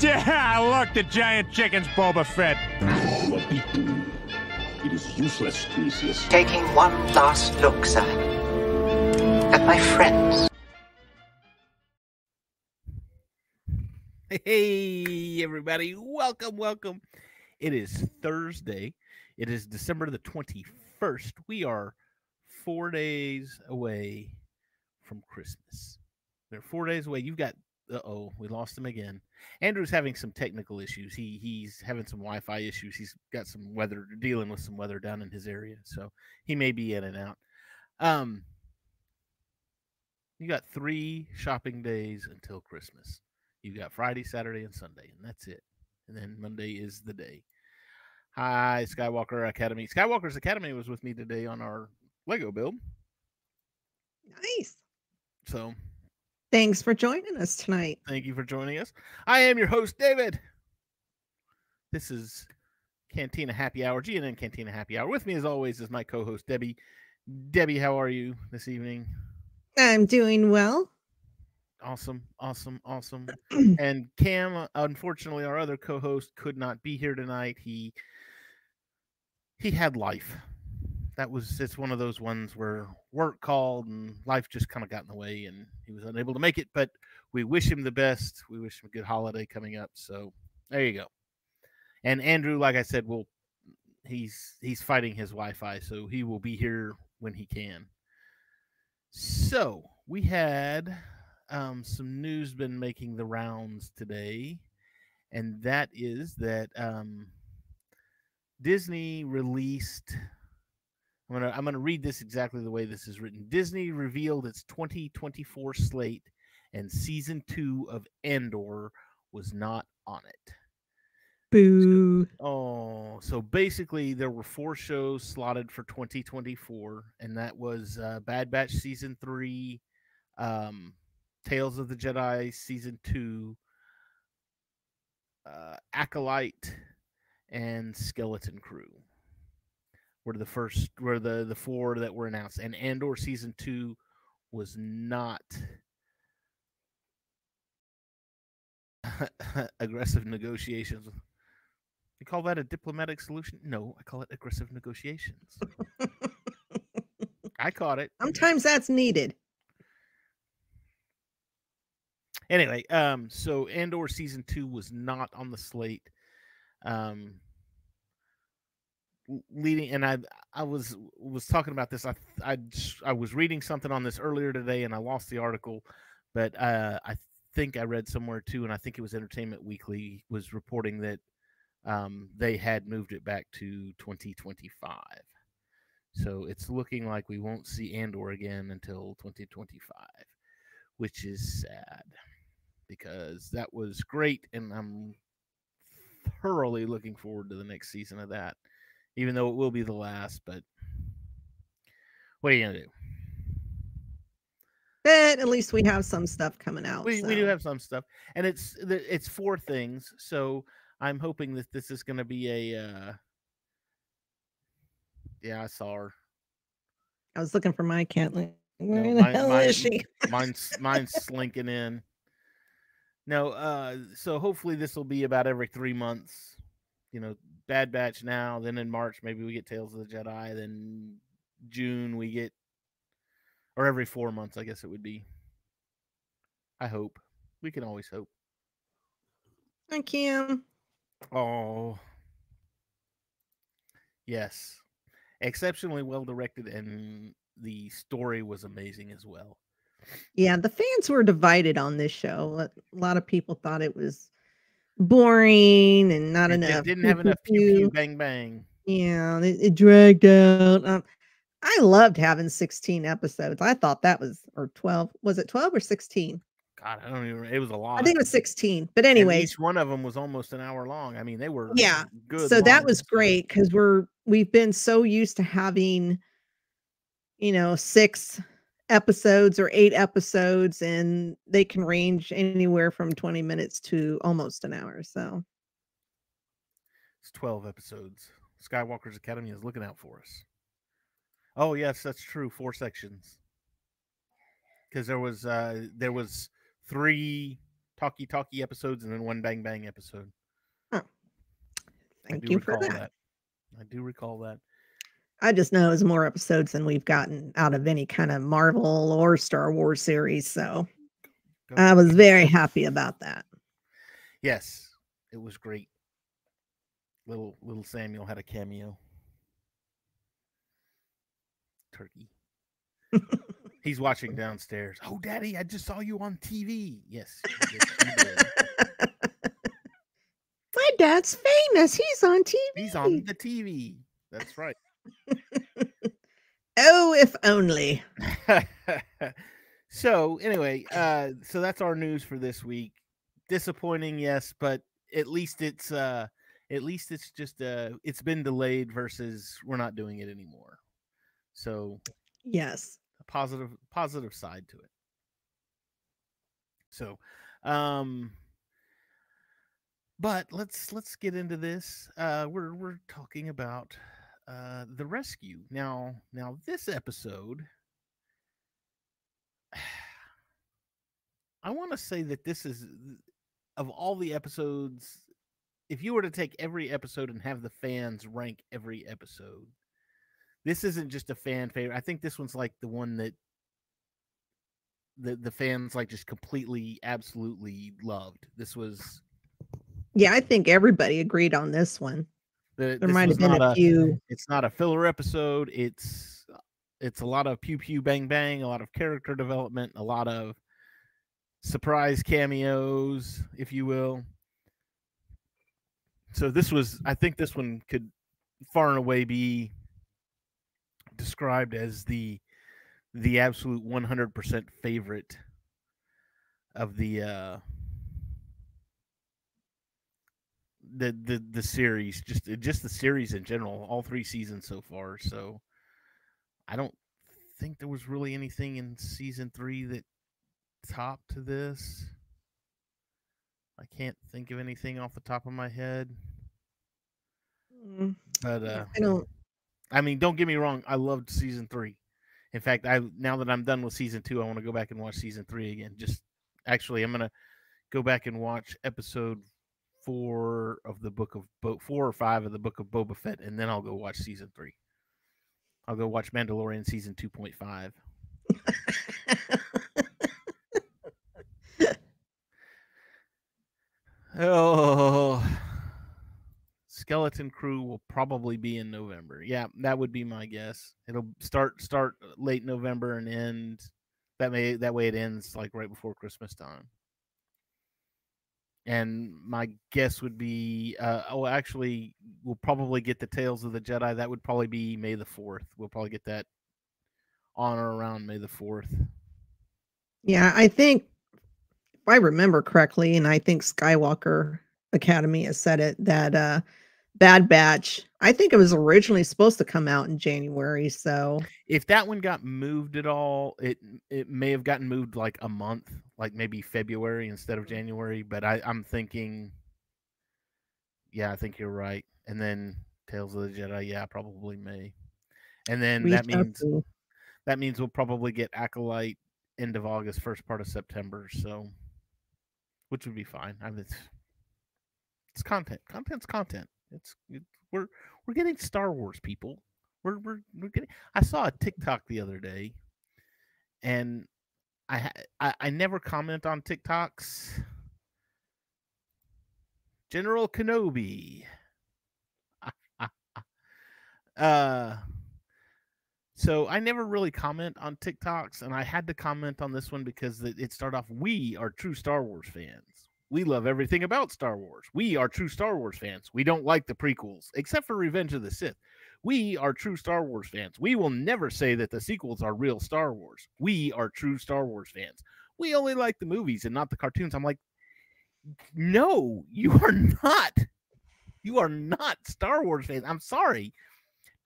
Yeah, look, the giant chicken's Boba Fett. It is useless, Theseus. Taking one last look, sir, at my friends. Hey, everybody. Welcome, welcome. It is Thursday. It is December the 21st. We are four days away from Christmas. We're four days away. You've got, uh oh, we lost him again. Andrew's having some technical issues. He He's having some Wi Fi issues. He's got some weather, dealing with some weather down in his area. So he may be in and out. Um, you got three shopping days until Christmas. You got Friday, Saturday, and Sunday, and that's it. And then Monday is the day. Hi, Skywalker Academy. Skywalker's Academy was with me today on our Lego build. Nice. So Thanks for joining us tonight. thank you for joining us. I am your host, David. This is Cantina Happy Hour, GNN Cantina Happy Hour. With me, as always, is my co host, Debbie. Debbie, how are you this evening? I'm doing well. Awesome, awesome, awesome. and Cam, uh, unfortunately, our other co-host could not be here tonight. He he had life. That was it's one of those ones where work called and life just kind of got in the way, and he was unable to make it. But we wish him the best. We wish him a good holiday coming up. So there you go. And Andrew, like I said, will he's he's fighting his Wi-Fi, so he will be here when he can. So we had um, some news been making the rounds today, and that is that um, Disney released. I'm gonna I'm gonna read this exactly the way this is written. Disney revealed its 2024 slate, and season two of Andor was not on it. Boo. Oh, so basically there were four shows slotted for 2024, and that was uh, Bad Batch season three, um, Tales of the Jedi season two, uh, Acolyte, and Skeleton Crew. Were the first were the the four that were announced, and Andor season two was not aggressive negotiations. You call that a diplomatic solution? No, I call it aggressive negotiations. I caught it. Sometimes that's needed. Anyway, um, so Andor season two was not on the slate. Um, leading, and I I was was talking about this. i i i was reading something on this earlier today, and I lost the article, but uh, I think I read somewhere too, and I think it was Entertainment Weekly was reporting that um, they had moved it back to 2025. So it's looking like we won't see Andor again until 2025, which is sad because that was great, and I'm thoroughly looking forward to the next season of that, even though it will be the last. But what are you gonna do? But at least we have some stuff coming out. We, we do have some stuff, and it's it's four things. So I'm hoping that this is going to be a. Uh, yeah, I saw her. I was looking for my cat. Like, where No, the mine- hell mine- is she? mine's mine's slinking in. No, uh, so hopefully this will be about every three months. You know, Bad Batch now, then in March maybe we get Tales of the Jedi, then June we get, or every four months I guess it would be. I hope we can always hope. Thank you. Oh, yes, exceptionally well directed, and the story was amazing as well. Yeah, the fans were divided on this show. A lot of people thought it was boring and not It enough. didn't have enough pew pew, bang bang. Yeah, it, it dragged out. Um, I loved having 16 episodes. I thought that was, or 12. Was it 12 or 16? God, I don't even. It was a lot. I think it was 16. But And anyways, each one of them was almost an hour long. I mean, they were Yeah, good. so that was great because we're we've been so used to having you know six episodes or eight episodes and they can range anywhere from 20 minutes to almost an hour so It's twelve episodes. Skywalker's Academy is looking out for us. Oh yes, that's true. Four sections. Because there was uh there was three talkie talkie episodes and then one bang bang episode. I Thank you for recall that. I do recall that. I just know it was more episodes than we've gotten out of any kind of Marvel or Star Wars series. So Go I was very happy about that. Yes, it was great. Little little Samuel had a cameo. Turkey. He's watching downstairs. Oh, Daddy, I just saw you on TV. Yes. you did, you did. My dad's famous. He's on TV. He's on the TV. That's right. Oh, if only. so anyway, uh, so that's our news for this week. Disappointing, yes, but at least it's uh, at least it's just uh, it's been delayed versus we're not doing it anymore. So Yes. a positive positive side to it. So, um, but let's let's get into this. Uh, we're we're talking about uh the rescue now. Now this episode, I want to say that this is of all the episodes. If you were to take every episode and have the fans rank every episode, this isn't just a fan favorite. I think this one's like the one that the the fans like just completely absolutely loved. This was Yeah, I think everybody agreed on this one. The There might have been a few. it's not a filler episode. It's it's a lot of pew pew bang bang, a lot of character development, a lot of surprise cameos, if you will. So this was I think this one could far and away be described as the the absolute 100% favorite of the uh the the the series just just the series in general all three seasons so far so i don't think there was really anything in season 3 that topped this i can't think of anything off the top of my head Mm, but uh I don't. I mean, don't get me wrong. I loved season three. In fact, I now that I'm done with season two, I want to go back and watch season three again. Just actually, I'm gonna go back and watch episode four of the book of Bo- four or five of the book of Boba Fett, and then I'll go watch season three. I'll go watch Mandalorian season two point five. Oh, Skeleton Crew will probably be in November. Yeah, that would be my guess. It'll start start late November and end that may that way it ends like right before Christmas time. And my guess would be uh oh actually we'll probably get the Tales of the Jedi. That would probably be May the 4th. We'll probably get that on or around May the 4th. yeah, I think if I remember correctly, and I think Skywalker Academy has said it that uh Bad Batch. I think it was originally supposed to come out in January. So if that one got moved at all, it it may have gotten moved like a month, like maybe February instead of January. But I, I'm thinking, yeah, I think you're right. And then Tales of the Jedi, yeah, probably May. And then we that means see. that means we'll probably get Acolyte end of August, first part of September. So, which would be fine. I mean, it's, it's content. Content's content. It's, it's we're we're getting Star Wars people. We're we're we're getting. I saw a TikTok the other day, and I I, I never comment on TikToks. General Kenobi. uh so I never really comment on TikToks, and I had to comment on this one because it, it started off. We are true Star Wars fans. We love everything about Star Wars. We are true Star Wars fans. We don't like the prequels, except for Revenge of the Sith. We are true Star Wars fans. We will never say that the sequels are real Star Wars. We are true Star Wars fans. We only like the movies and not the cartoons. I'm like, no, you are not. You are not Star Wars fans. I'm sorry.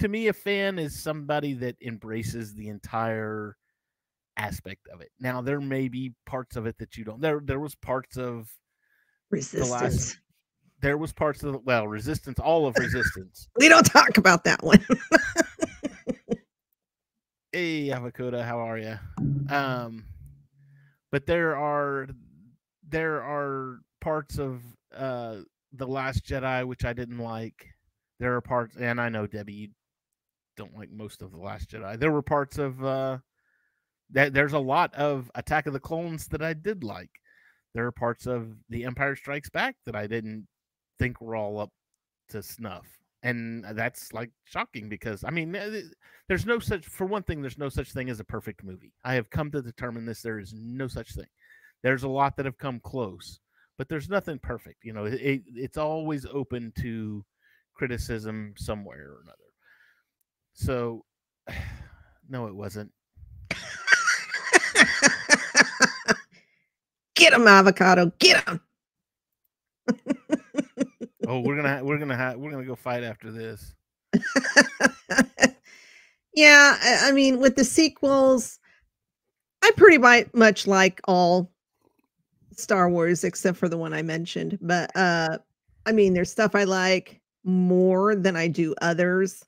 To me, a fan is somebody that embraces the entire aspect of it. Now, there may be parts of it that you don't. There, there was parts of Resistance. there was parts of the well, resistance, all of resistance. We don't talk about that one. hey, Avocoda, how are you? Um, but there are there are parts of uh the Last Jedi which I didn't like. There are parts, and I know Debbie, you don't like most of the Last Jedi. There were parts of uh that there's a lot of Attack of the Clones that I did like. There are parts of The Empire Strikes Back that I didn't think were all up to snuff. And that's like shocking because I mean, eh, there's no such, for one thing, there's no such thing as a perfect movie. I have come to determine this. There is no such thing. There's a lot that have come close, but there's nothing perfect. You know, it, it's always open to criticism somewhere or another. So, no, it wasn't. Get him, avocado. Get him. Oh, we're gonna we're gonna we're gonna go fight after this. yeah, I, I mean, with the sequels, I pretty much like all Star Wars except for the one I mentioned. But uh I mean, there's stuff I like more than I do others.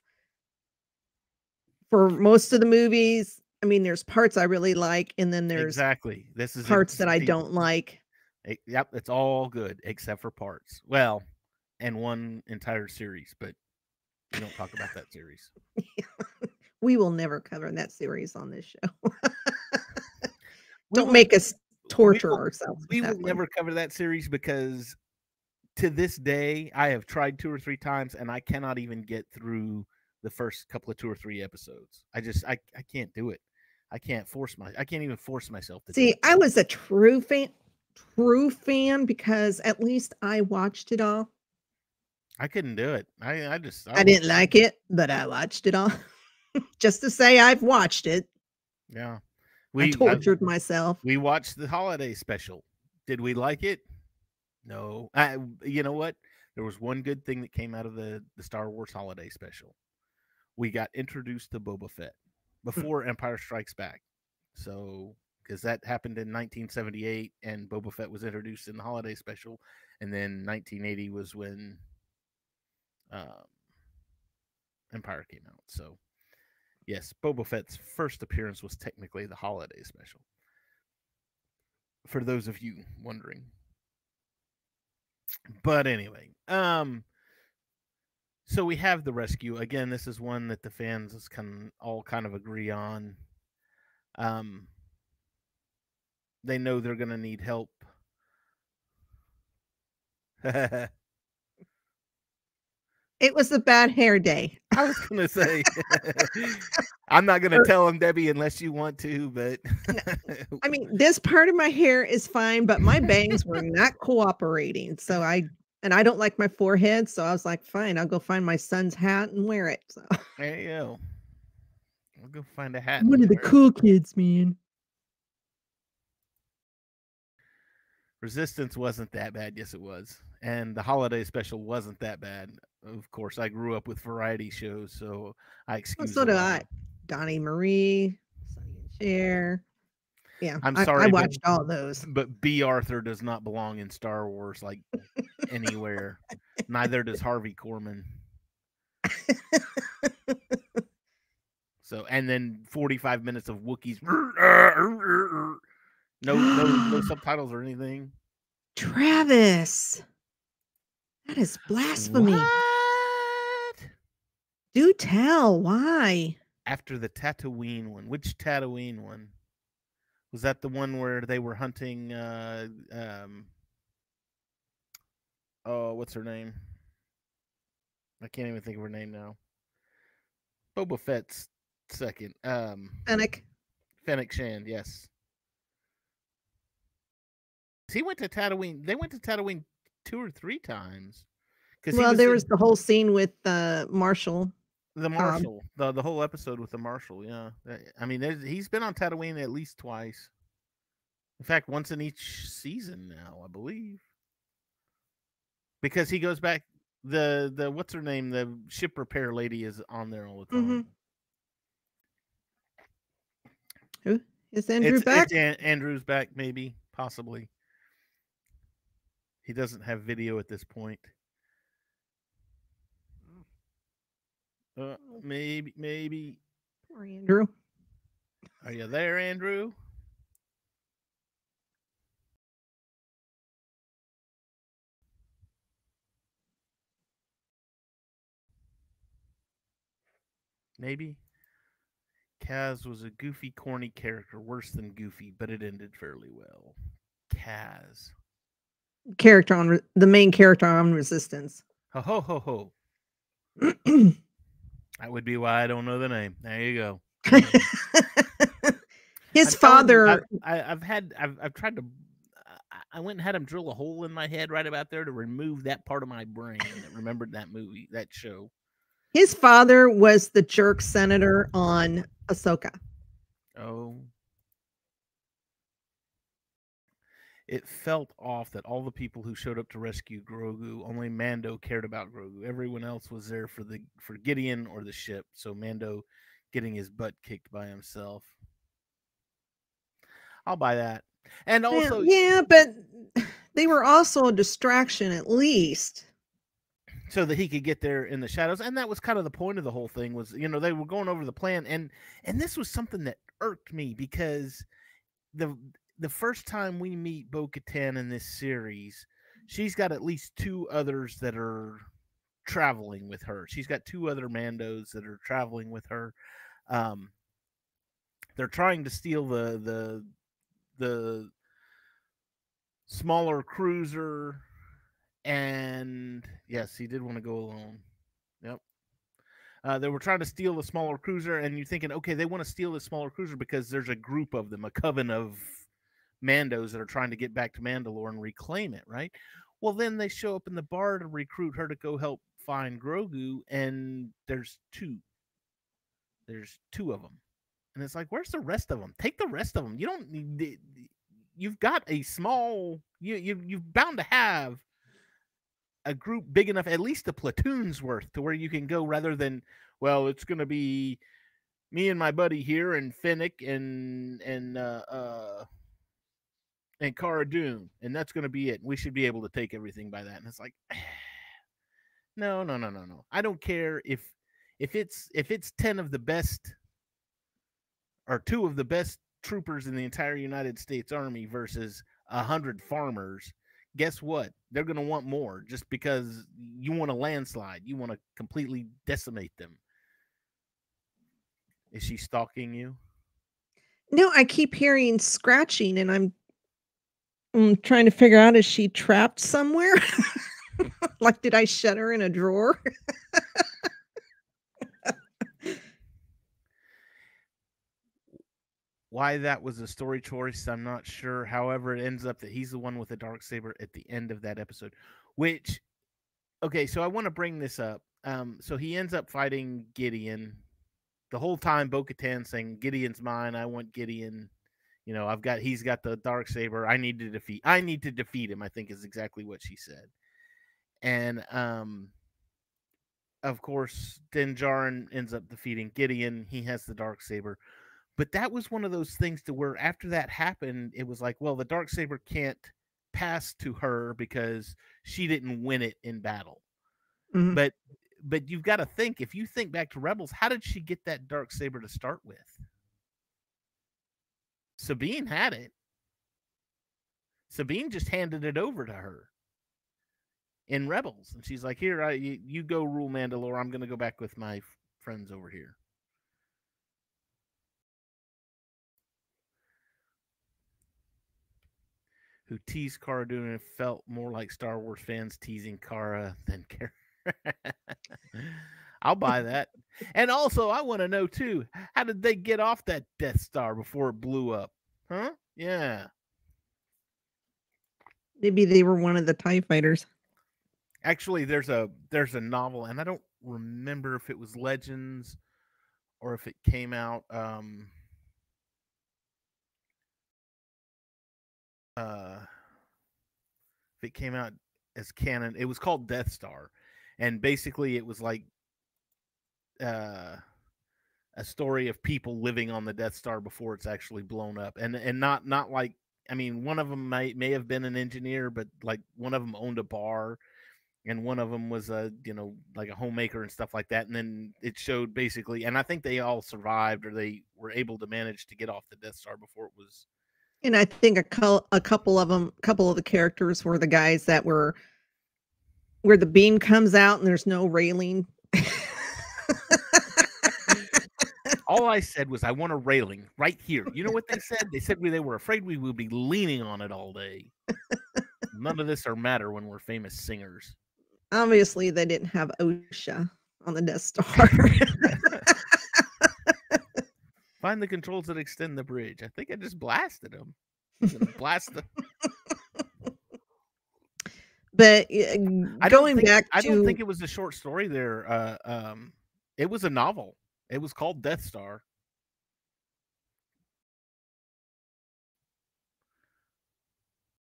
For most of the movies, I mean, there's parts I really like, and then there's exactly this is parts that I don't like. e- Yep, it's all good except for parts. Well, and one entire series, but we don't talk about that series. We will never cover that series on this show. Don't will- make us torture will- ourselves. we will one. never cover that series because to this day I have tried two or three times and I cannot even get through the first couple of two or three episodes. I just I, I can't do it. I can't force my I can't even force myself to See. I was a true fan, true fan because at least I watched it all. I couldn't do it. I I just I didn't like it, but I watched it all. Just to say I've watched it. Yeah. We I- tortured myself. we watched the holiday special. Did we like it? No. I, you know what? There was one good thing that came out of the the Star Wars holiday special. We got introduced to Boba Fett before Empire Strikes Back. So, because that happened in 1978, and Boba Fett was introduced in the holiday special, and then 1980 was when um, Empire came out. So, yes, Boba Fett's first appearance was technically the holiday special for those of you wondering. But anyway, um so we have the rescue. Again, this is one that the fans can all kind of agree on. Um they know they're going to need help. It was a bad hair day. I was going to say I'm not going to tell them Debbie unless you want to, but I mean, this part of my hair is fine, but my bangs were not cooperating. So I and I don't like my forehead, so I was like, fine, I'll go find my son's hat and wear it. So there you go. I'll go find a hat. one of the it. cool kids, man. Resistance wasn't that bad. Yes, it was. And the holiday special wasn't that bad. Of course, I grew up with variety shows, so I excuse. so a do I. Donny Marie, Sonny and Cher. Yeah, I'm sorry, I, but- watched all those. But Bea Arthur does not belong in Star Wars like anywhere. Neither does Harvey Korman. So, and then 45 minutes of Wookiees. No, no, no subtitles or anything. Travis, that is blasphemy. What? Do tell why. after the Tatooine one. Which Tatooine one? Was that the one where they were hunting uh um oh what's her name? I can't even think of her name now. Boba Fett's second. Um Fennec. Fennec Shand, yes. He went to Tatooine. They went to Tatooine two or three times. Well, there in was the whole scene with uh, Marshall. The marshal, the the whole episode with the marshal. Yeah, I mean, there's, he's been on Tatooine at least twice. In fact, once in each season now, I believe. Because he goes back. The the what's her name? The ship repair lady is on there all the time. Mhm. Is Andrew it's, back? it's An- Andrew's back, maybe, possibly. He doesn't have video at this point. Uh, oh. Maybe, maybe. Or Andrew. Are you there, Andrew? Maybe. Kaz was a goofy, corny character, worse than goofy, but it ended fairly well. Kaz. Character on the main character on Resistance. Ho ho ho ho. That would be why I don't know the name. There you go. His you, father. I've, I, I've had, I've, I've tried to. I- I went and had him drill a hole in my head right about there to remove that part of my brain that remembered that movie, that show. His father was the jerk senator on Ahsoka. Oh. It felt off that all the people who showed up to rescue Grogu, only Mando cared about Grogu. Everyone else was there for the for Gideon or the ship. So Mando getting his butt kicked by himself. I'll buy that. And Yeah, also yeah, but they were also a distraction at least. so that he could get there in the shadows and that was kind of the point of the whole thing was you know they were going over the plan and and this was something that irked me because the the first time we meet Bo-Katan in this series she's got at least two others that are traveling with her she's got two other mandos that are traveling with her um they're trying to steal the the the smaller cruiser and yes, he did want to go alone. Yep. Uh, they were trying to steal the smaller cruiser, and you're thinking, okay, they want to steal the smaller cruiser because there's a group of them, a coven of Mandos that are trying to get back to Mandalore and reclaim it, right? Well, then they show up in the bar to recruit her to go help find Grogu, and there's two. There's two of them, and it's like, where's the rest of them? Take the rest of them. You don't need. You've got a small. You you you've bound to have a group big enough, at least a platoon's worth, to where you can go rather than, well, it's going to be me and my buddy here and Fennec and and uh, uh and Cara Dune, and that's going to be it. We should be able to take everything by that. And it's like, no, no, no, no, no. I don't care if if it's if it's ten of the best or two of the best troopers in the entire United States Army versus a hundred farmers guess what? They're going to want more just because you want a landslide. You want to completely decimate them. Is she stalking you? No, I keep hearing scratching, and I'm, I'm trying to figure out is she trapped somewhere? like, did I shut her in a drawer? Why that was a story choice, I'm not sure. However, it ends up that he's the one with the dark saber at the end of that episode. Which, okay, so I want to bring this up. Um, so he ends up fighting Gideon. The whole time, Bo Katan saying, Gideon's mine. I want Gideon. You know, I've got he's got the dark saber. I need to defeat. I need to defeat him. I think is exactly what she said. And um, of course, Din Djarin ends up defeating Gideon. He has the dark saber. But that was one of those things to where after that happened, it was like, well, the dark saber can't pass to her because she didn't win it in battle. Mhm. But but you've got to think if you think back to Rebels, how did she get that dark saber to start with? Sabine had it. Sabine just handed it over to her in Rebels, and she's like, "Here, I you, you go rule Mandalore. I'm going to go back with my f- friends over here." Who teased Cara felt more like Star Wars fans teasing Cara than Cara. I'll buy that. And also, I want to know too, how did they get off that Death Star before it blew up? Huh? Yeah. Maybe they were one of the TIE fighters. Actually, there's a there's a novel, and I don't remember if it was Legends or if it came out um uh if it came out as canon. It was called Death Star. And basically it was like uh a story of people living on the Death Star before it's actually blown up. And and not not like I mean, one of them may may have been an engineer, but like one of them owned a bar and one of them was a you know like a homemaker and stuff like that and then it showed basically and i think they all survived or they were able to manage to get off the death star before it was And I think a, cou- a couple of them, a couple of the characters were the guys that were where the beam comes out and there's no railing. All I said was I want a railing right here. You know what they said? They said we they were afraid we would be leaning on it all day. None of this are matter when we're famous singers. Obviously, they didn't have OSHA on the Death Star. Find the controls that extend the bridge. I think I just blasted them. Blast the. but uh, I don't going think, back I to don't think it was a short story there. Uh, um, it was a novel. It was called Death Star.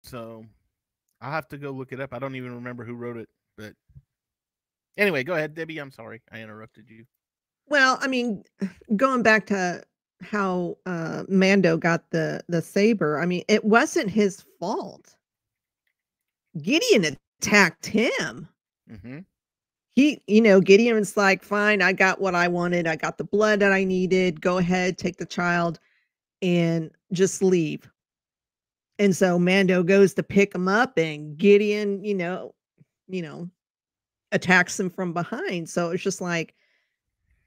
So I'll have to go look it up. I don't even remember who wrote it, but anyway, go ahead, Debbie. I'm sorry I interrupted you. well, I mean, going back to how uh, Mando got the the saber. I mean, it wasn't his fault. Gideon attacked him. hmm he you know gideon's like fine i got what i wanted. I got the blood that i needed. Go ahead take the child and just leave. And so mando goes to pick him up and gideon you know you know attacks him from behind. So it's just like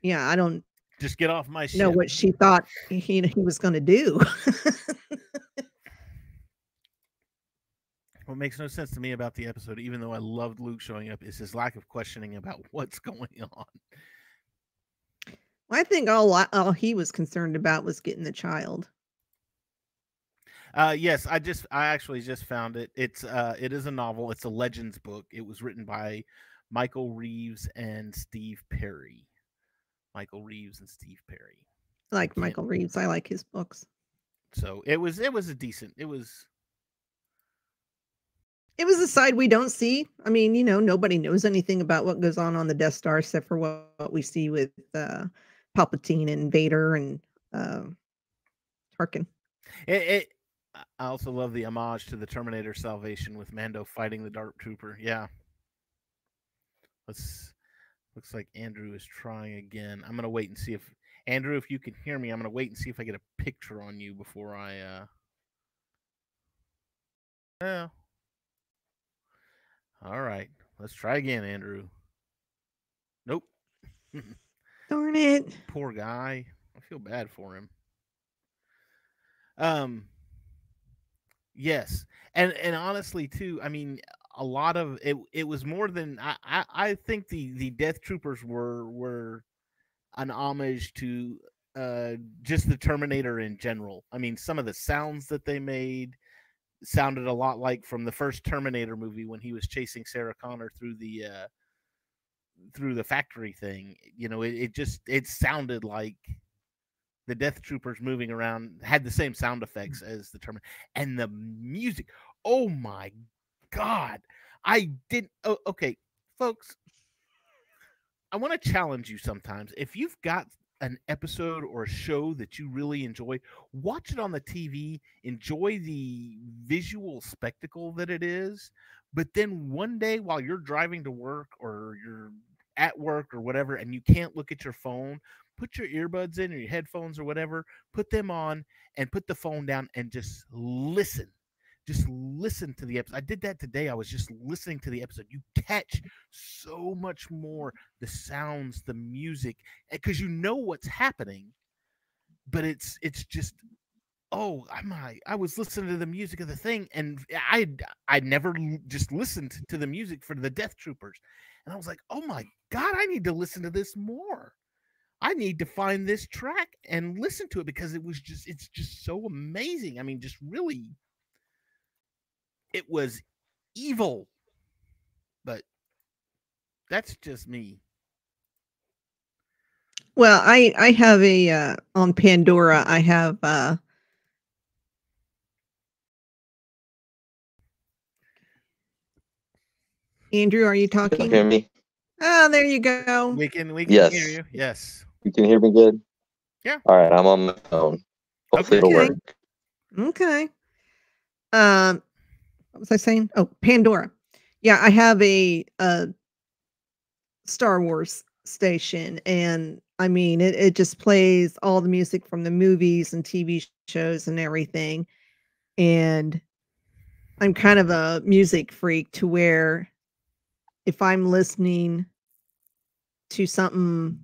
yeah i don't Just get off my ship. know what she thought he, he was going to do What makes no sense to me about the episode, even though I loved Luke showing up, is his lack of questioning about what's going on. i think all I- all he was concerned about was getting the child Uh, yes, I just I actually just found it. It's uh it is a novel. It's a legends book. It was written by Michael Reaves and Steve Perry. Michael Reaves and Steve Perry. I like michael reaves i like his books So it was it was a decent. It was It was a side we don't see. I mean, you know, nobody knows anything about what goes on on the Death Star except for what, what we see with uh, Palpatine and Vader and uh, Tarkin. it, it. I also love the homage to the Terminator Salvation with Mando fighting the Dark Trooper. Yeah. Let's. Looks like Andrew is trying again. I'm gonna wait and see if Andrew, if you can hear me, I'm gonna wait and see if I get a picture on you before I. uh Yeah. All right. Let's try again, Andrew. Nope. Darn it. Poor guy. I feel bad for him. Um yes. And and honestly too, I mean a lot of it it was more than I I, I think the the Death Troopers were were an homage to uh just the Terminator in general. I mean some of the sounds that they made sounded a lot like from the first Terminator movie when he was chasing Sarah Connor through the uh through the factory thing. You know, it, it just it sounded like the Death Troopers moving around had the same sound effects as the Terminator, and the music. Oh my god! I did. Oh, okay, folks. I want to challenge you sometimes. If you've got an episode or a show that you really enjoy, watch it on the TV, enjoy the visual spectacle that it is. But then one day while you're driving to work or you're at work or whatever, and you can't look at your phone, put your earbuds in or your headphones or whatever, put them on and put the phone down and just listen. Just listen to the episode. I did that today. I was just listening to the episode. You catch so much more the sounds, the music, eh, because you know what's happening, but it's it's just oh i'm I, I was listening to the music of the thing and i i never just listened to the music for the death troopers and i was like oh my god i need to listen to this more i need to find this track and listen to it because it was just it's just so amazing i mean just really it was evil but that's just me Well, I I have a uh, on Pandora. I have uh, Andrew. Are you Can you talking? hear me? Oh, there you go. we can we can hear you yes You can hear me good? Yeah. All right, I'm on my phone. Hopefully it'll work. Okay. Um, what was I saying? Oh, Pandora. Yeah, I have a a Star Wars station, and I mean, it it just plays all the music from the movies and TV shows and everything. And I'm kind of a music freak to where if I'm listening to something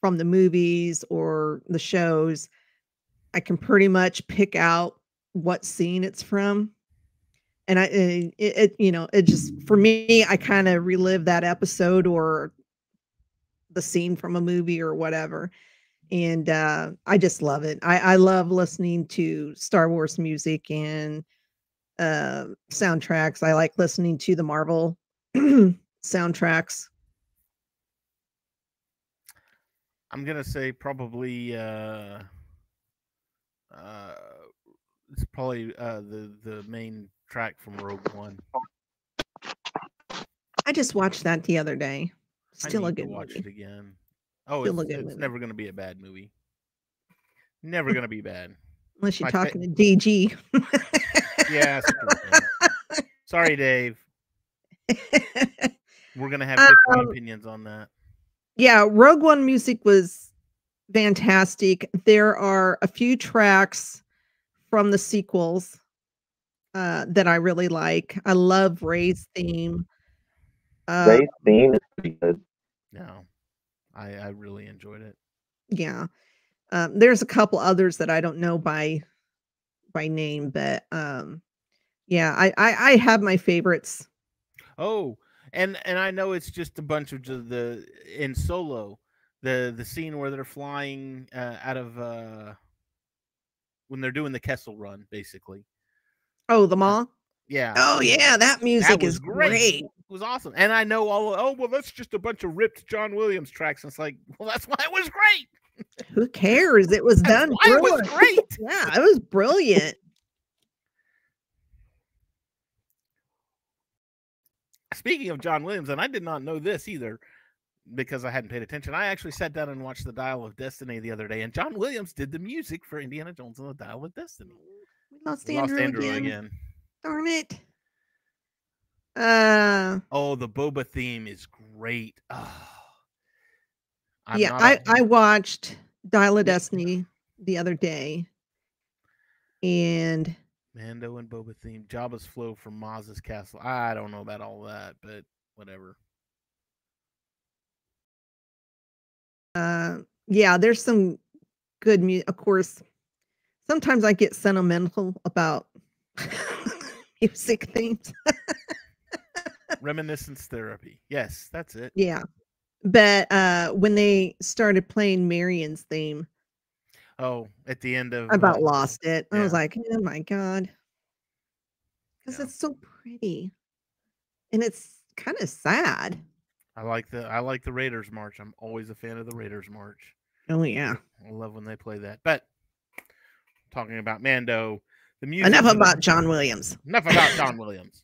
from the movies or the shows, I can pretty much pick out what scene it's from. And I, it, it you know, it just for me, I kind of relive that episode or the scene from a movie or whatever. And uh, I just love it. I, I love listening to Star Wars music and uh, soundtracks. I like listening to the Marvel soundtracks. I'm gonna say probably uh, uh, it's probably uh, the the main track from Rogue One. I just watched that the other day. Still a need to good watch movie. it again. Oh, Still a it's, good it's movie. never gonna be a bad movie. Never gonna be bad. Unless you're my talking to DG. Yeah. screw. Sorry, Dave. We're gonna have different Um, opinions on that. yeah, Rogue One music was fantastic. There are a few tracks from the sequels uh, that I really like. I love Rey's theme. Uh, Rey's theme is pretty good. No, I I really enjoyed it. yeah, um, there's a couple others that I don't know by by name, but um, yeah, I, I I have my favorites. Oh, and and I know it's just a bunch of just the in Solo, the the scene where they're flying uh, out of uh when they're doing the Kessel Run, basically. Oh, the mall. Yeah. Oh yeah, that music was is great. great. It was awesome. And I know all oh well that's just a bunch of ripped John Williams tracks. And it's like, well, that's why it was great. Who cares? It was That's done. why it was great. Yeah, it was brilliant. Speaking of John Williams, and I did not know this either because I hadn't paid attention. I actually sat down and watched the Dial of Destiny the other day, and John Williams did the music for Indiana Jones and the Dial of Destiny. We lost We lost Andrew, Andrew again. again. Darn it. Uh Oh, the Boba theme is great. Oh, yeah, I a- I watched Dial of Destiny the other day, and Mando and Boba theme. Jabba's flow from Maz's castle. I don't know about all that, but whatever. uh yeah, there's some good music. Of course, sometimes I get sentimental about music themes. Reminiscence therapy. Yes, that's it. Yeah. But uh when they started playing Marion's theme, Oh, at the end of I about uh, lost it. I was like, oh my God. Because Yeah. it's so pretty. And it's kind of sad. I like the I like the Raiders March. I'm always a fan of the Raiders March. Oh yeah. I love when they play that. But talking about Mando, the music. Enough about John Williams. enough about John Williams.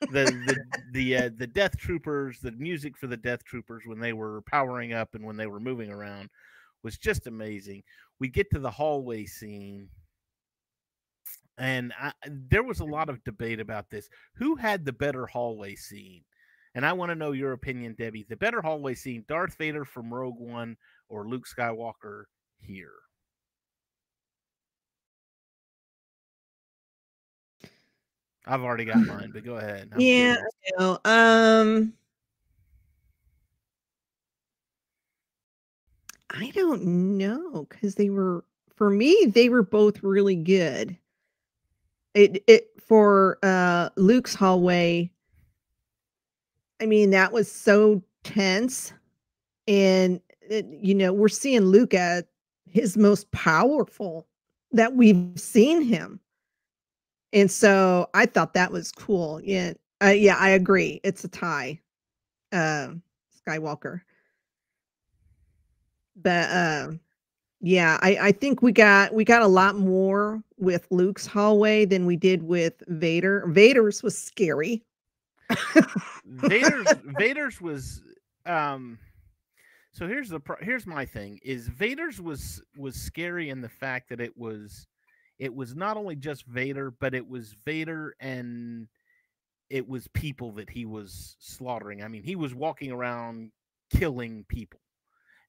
The the the uh, the Death Troopers, the music for the Death Troopers when they were powering up and when they were moving around was just amazing. We get to the hallway scene, and I, there was a lot of debate about this. Who had the better hallway scene? And I want to know your opinion, Debbie. The better hallway scene: Darth Vader from Rogue One or Luke Skywalker here? I've already got mine, but go ahead. I'm yeah. Um I don't know because they were for me, they were both really good. It it for uh Luke's hallway. I mean, that was so tense. And it, you know, we're seeing Luke at his most powerful that we've seen him. And so I thought that was cool. Yeah. Uh, yeah, I agree. It's a tie. Um Skywalker. But um yeah, I, I think we got we got a lot more with Luke's hallway than we did with Vader. Vader's was scary. Vader's Vader's was um so here's the pro- here's my thing is Vader's was was scary in the fact that it was it was not only just Vader but it was Vader and it was people that he was slaughtering. I mean, he was walking around killing people.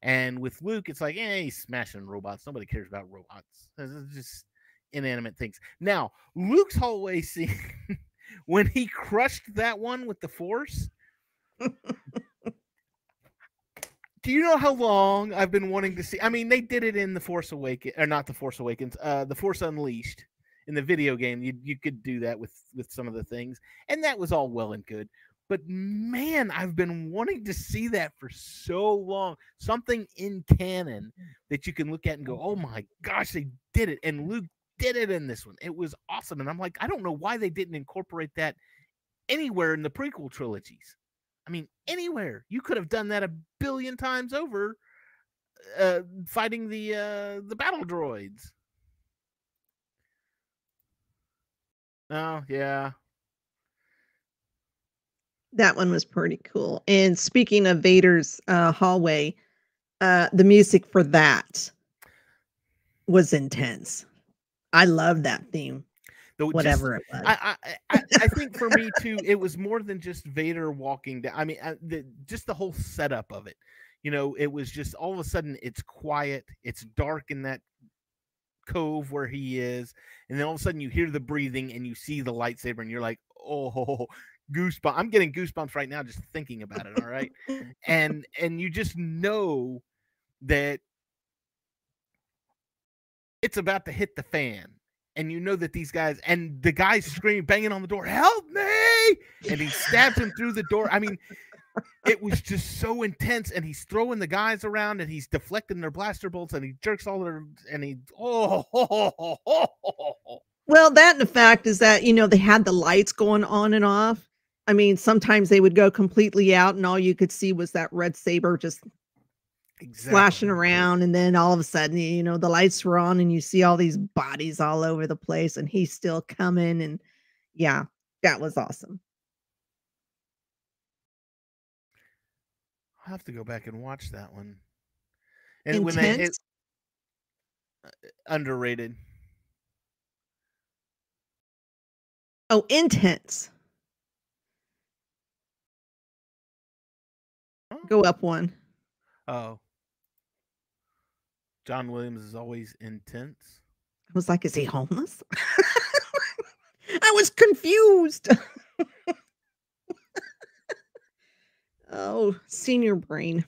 And with Luke, it's like, eh, he's smashing robots. Nobody cares about robots. Is just inanimate things. Now, Luke's hallway scene when he crushed that one with the force do you know how long I've been wanting to see? I mean, they did it in the Force Awakens, or not the Force Awakens, uh, the Force Unleashed in the video game. You you could do that with with some of the things, and that was all well and good. But man, I've been wanting to see that for so long. Something in canon that you can look at and go, "Oh my gosh, they did it!" And Luke did it in this one. It was awesome, and I'm like, I don't know why they didn't incorporate that anywhere in the prequel trilogies. I mean, anywhere you could have done that a billion times over, uh, fighting the uh, the battle droids. Oh yeah, That one was pretty cool. And speaking of Vader's uh, hallway, uh, the music for that was intense. I love that theme, just- whatever it was. I, I I I think for me too, it was more than just Vader walking down. I mean, uh, the, just the whole setup of it. You know, it was just all of a sudden it's quiet, it's dark in that cove where he is, and then all of a sudden you hear the breathing and you see the lightsaber, and you're like, oh, goosebumps! I'm getting goosebumps right now just thinking about it. All right, and and you just know that it's about to hit the fan and you know that these guys and the guy's mm-hmm. screaming banging on the door help me! and he stabs him through the door. I mean it was just so intense and he's throwing the guys around and he's deflecting their blaster bolts and he jerks all their and he oh. Well, that and the fact is that, you know, they had the lights going on and off. I mean, sometimes they would go completely out and all you could see was that red saber just flashing around. And then all of a sudden, you know, the lights were on and you see all these bodies all over the place and he's still coming. And yeah, that was awesome. i'll have to go back and watch that one and when they hit Intense. Uh, underrated Oh, intense. Oh. Go up one. oh john williams is always intense I was like, is he homeless? I was confused. oh, senior brain.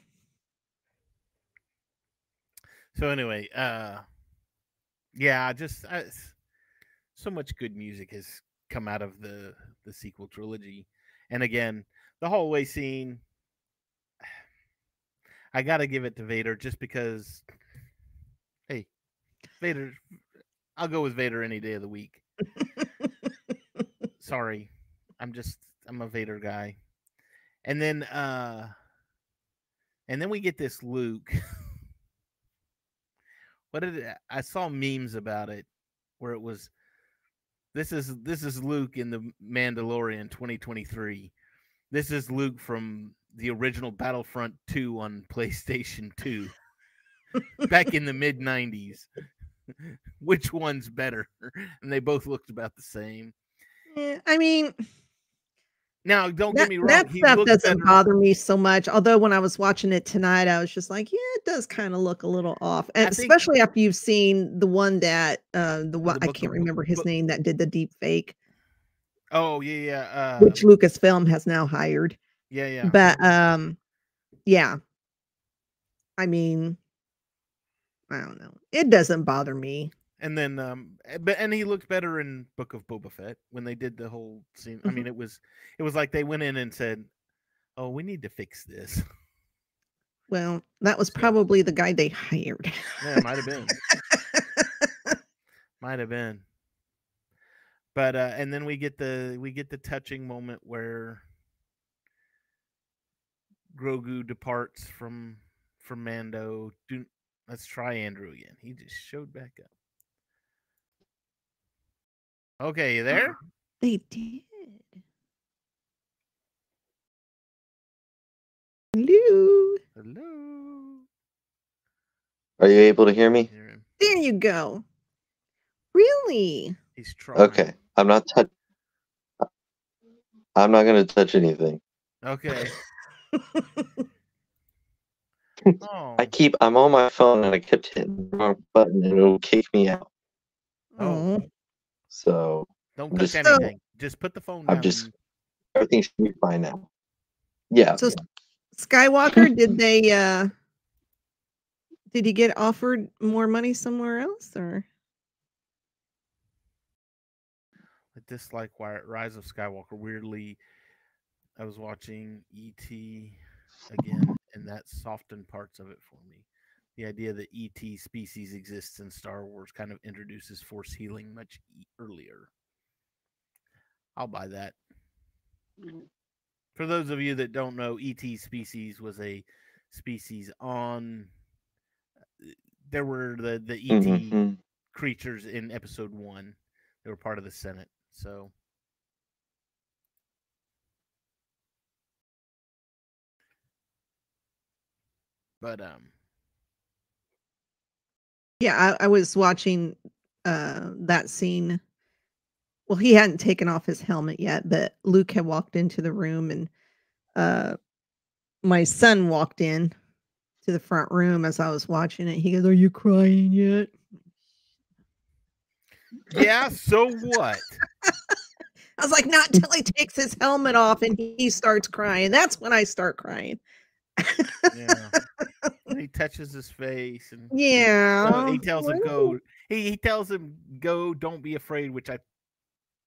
So anyway, uh yeah, just I, so much good music has come out of the the sequel trilogy. And again, the hallway scene I got to give it to Vader just because Vader I'll go with Vader any day of the week. Sorry. I'm just I'm a Vader guy. And then uh and then we get this Luke what did it, I saw memes about it where it was this is this is Luke in the Mandalorian 2023. This is Luke from the original Battlefront 2 on PlayStation 2 back in the mid 90s. Which one's better? And they both looked about the same. Yeah, I mean, Now, don't that, get me wrong. that he stuff doesn't better- bother me so much. Although when I was watching it tonight, I was just like, yeah, it does kind of look a little off, and I think- especially after you've seen the one that uh the one I can't remember his Book- name that did the deep fake, Oh yeah, yeah, uh, which Lucasfilm has now hired. yeah, yeah. But um, yeah, I mean, I don't know. It doesn't bother me. and then um eh, but and he looked better in book of boba fett when they did the whole scene i Mhm. mean it was it was like they went in and said oh we need to fix this Well, that was So- probably the guy they hired. yeah it might have been might have been but uh and then we get the we get the touching moment where grogu departs from from mando do let's try andrew again he just showed back up okay you uh, there They did. Hello. hello Are you able to hear me? There you go. Really? He's trying. Okay. I'm not touch. I'm not gonna touch anything. Okay. Oh. I keep. I'm on my phone and I kept hitting the wrong button and it'll kick me out. Oh. Oh. So Don't I'm touch just- anything. Just put the phone down. I'm just- and- everything should be fine now. Yeah. So Skywalker, did they uh did he get offered more money somewhere else or? I dislike Wi- Rise of Skywalker. Weirdly, I was watching ET again, and that softened parts of it for me. The idea that ET species exists in Star Wars kind of introduces force healing much earlier. I'll buy that. For those of you that don't know, ET species was a species on. uh, There were the the ET Mhm. creatures in episode one. They were part of the Senate. So but um Yeah, I, I was watching uh that scene. Well, he hadn't taken off his helmet yet, but Luke had walked into the room and uh my son walked in to the front room as I was watching it. He goes, Are you crying yet? yeah, so what? I was like, not till he takes his helmet off and he starts crying. That's when I start crying. Yeah. And he touches his face and Yeah. so he tells him go. He he tells him go, don't be afraid, which I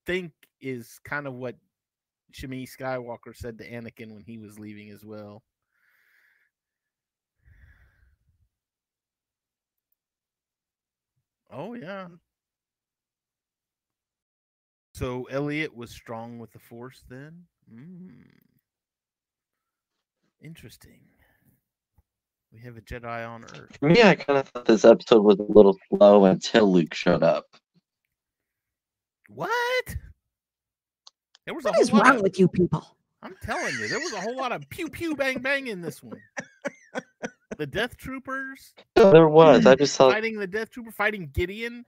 think is kind of what Shmi Skywalker said to Anakin when he was leaving as well. Oh yeah. So Elliot was strong with the Force then. Mm. Interesting. We have a Jedi on Earth. For me, I kind of thought this episode was a little slow until Luke showed up. What? There was a What whole is wrong of- with you people? I'm telling you, there was a whole lot of pew pew bang bang in this one. the Death Troopers There was. I just thought. fighting the Death Trooper, fighting Gideon.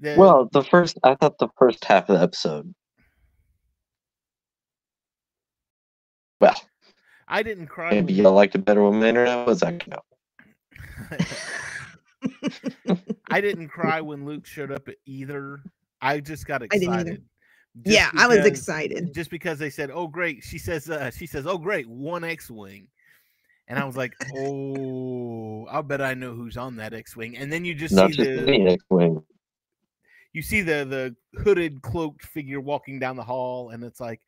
The, Well, the first. I thought the first half of the episode. Well, I didn't cry. maybe when- you liked it better when the internet was. I don't know. I didn't cry when Luke showed up either. I just got didn't either. excited. just yeah, I was excited. Just because they said, "Oh, great," she says, uh, "She says, oh, great, one X-wing," and I was like, "Oh, I'll bet I know who's on that X-wing." And then you just Not see just the any X-wing. you see the the hooded cloaked figure walking down the hall and it's like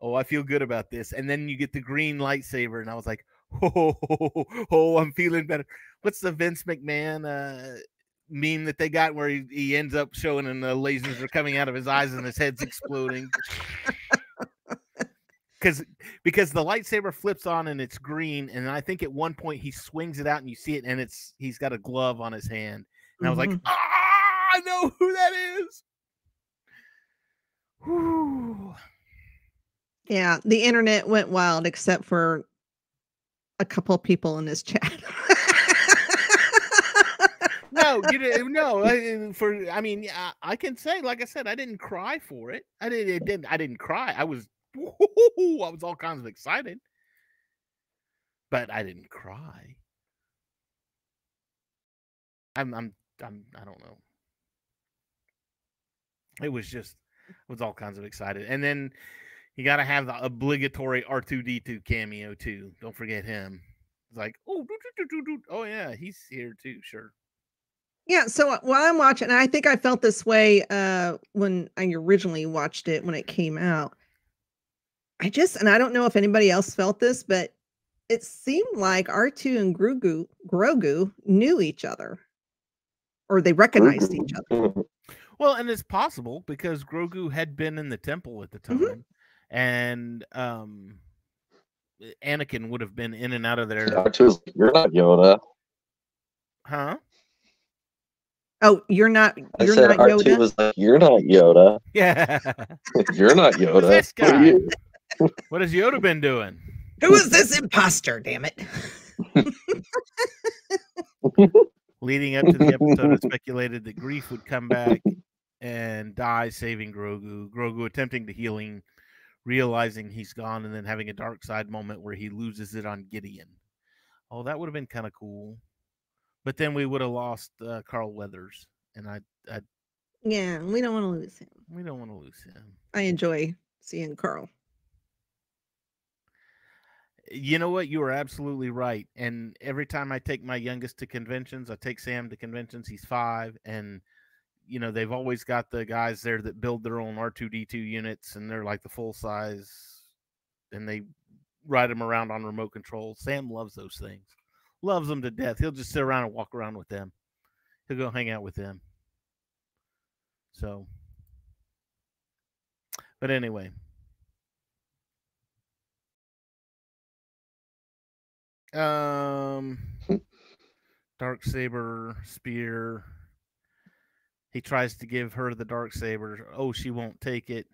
oh i feel good about this and then you get the green lightsaber and i was like oh, oh i'm feeling better what's the vince mcmahon uh meme that they got where he, he ends up showing and the lasers are coming out of his eyes and his head's exploding because because the lightsaber flips on and it's green and i think at one point he swings it out and you see it and it's he's got a glove on his hand and I was like, Mhm. ah, I know who that is. Whew. Yeah, the internet went wild except for a couple people in this chat. No, you didn't. Eh, no, I, eh, eh, for I mean, I, I can say, like I said, I didn't cry for it. I didn't. It didn't. I didn't cry. I was. I was all kinds of excited, but I didn't cry. I'm. I'm. I'm. I don't know. It was just. I was all kinds of excited, and then you got to have the obligatory R two D two cameo too. Don't forget him. It's like, oh, doo, doo, doo, doo, doo. oh yeah, he's here too. Sure. Yeah, so uh, while I'm watching, I think I felt this way uh when I originally watched it when it came out. I just and I don't know if anybody else felt this, but it seemed like R2 and Grogu Grogu knew each other. Or they recognized each other. Well, and it's possible because Grogu had been in the temple at the time, Mhm. And um, Anakin would have been in and out of there, R2 was like, You're not Yoda. huh? Oh, you're not I you're said not R2 Yoda. was like, You're not Yoda. Yeah. You're not Yoda. this What guy? you? what has Yoda been doing? Who is this imposter, damn it? Leading up to the episode, it speculated that Greef would come back and die saving Grogu. Grogu attempting to healing, realizing he's gone, and then having a dark side moment where he loses it on Gideon. Oh, that would have been kind of cool. But then we would have lost uh, Carl Weathers, and I, I, Yeah, we don't want to lose him. we don't want to lose him. I enjoy seeing Carl. You know what? You are absolutely right. And every time I take my youngest to conventions, I take Sam to conventions. He's five, and you know they've always got the guys there that build their own R two D two units, and they're like the full size, and they ride them around on remote control. Sam loves those things, loves them to death. He'll just sit around and walk around with them. He'll go hang out with them. So, but anyway. Um, dark saber spear. He tries to give her the dark saber. Oh, she won't take it.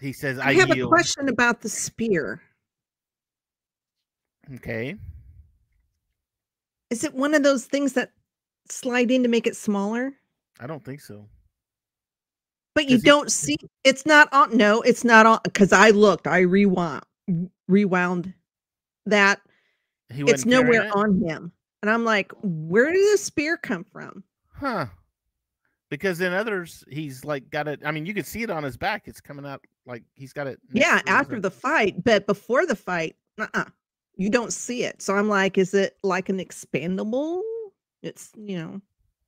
He says, "I, I have yield." a question about the spear. Okay. Is it one of those things that slide in to make it smaller? I don't think so. But you don't see it's not on no, it's not on because I looked, I rewound rewound that He it's nowhere it? on him. And I'm like, where did the spear come from? Huh. Because in others, he's like got it. I mean, you could see it on his back. It's coming out like he's got it. Yeah, after the fight, but before the fight, uh-uh, you don't see it. So I'm like, is it like an expandable? It's you know,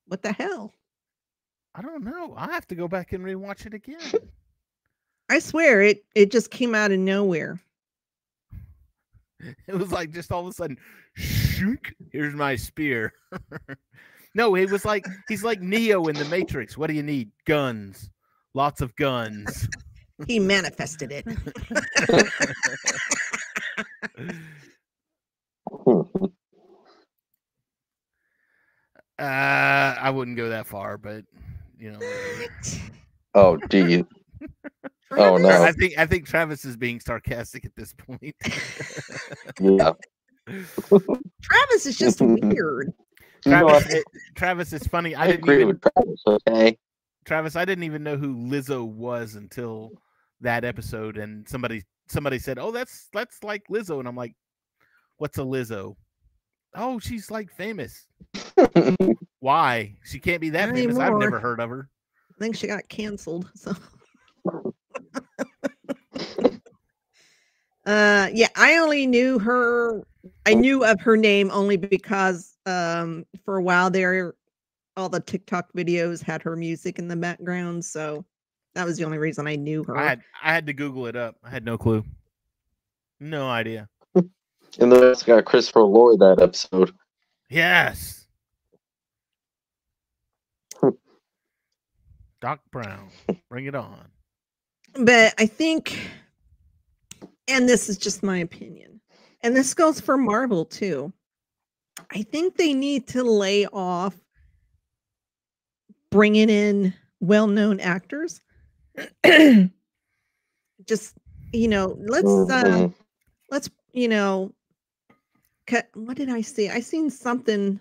what the hell? I don't know. I have to go back and rewatch it again. I swear it it just came out of nowhere. it was like just all of a sudden. Here's my spear. no, he was like he's like Neo in the Matrix. What do you need? Guns. Lots of guns. He manifested it. Uh, I wouldn't go that far, but you know. oh, geez. Oh, no. I think I think Travis is being sarcastic at this point. Yeah. Travis is just weird. Travis, it- Travis is funny. I I didn't agree even with Travis, okay? Travis, I didn't even know who Lizzo was until that episode, and somebody somebody said, "Oh, that's that's like Lizzo," and I'm like, "What's a Lizzo?" Oh, she's like famous. Why? She can't be that Not famous. I've never heard of her. I think she got canceled. So uh yeah, I only knew her I knew of her name only because um for a while there all the TikTok videos had her music in the background, so that was the only reason I knew her. I had I had to Google it up. I had no clue. No idea. And then it's got Christopher Lloyd that episode. Yes. Doc Brown, bring it on. but I think, and this is just my opinion, and this goes for Marvel too. I think they need to lay off bringing in well known actors. just, you know, let's, uh, let's, you know, cut. What did I see? I seen something.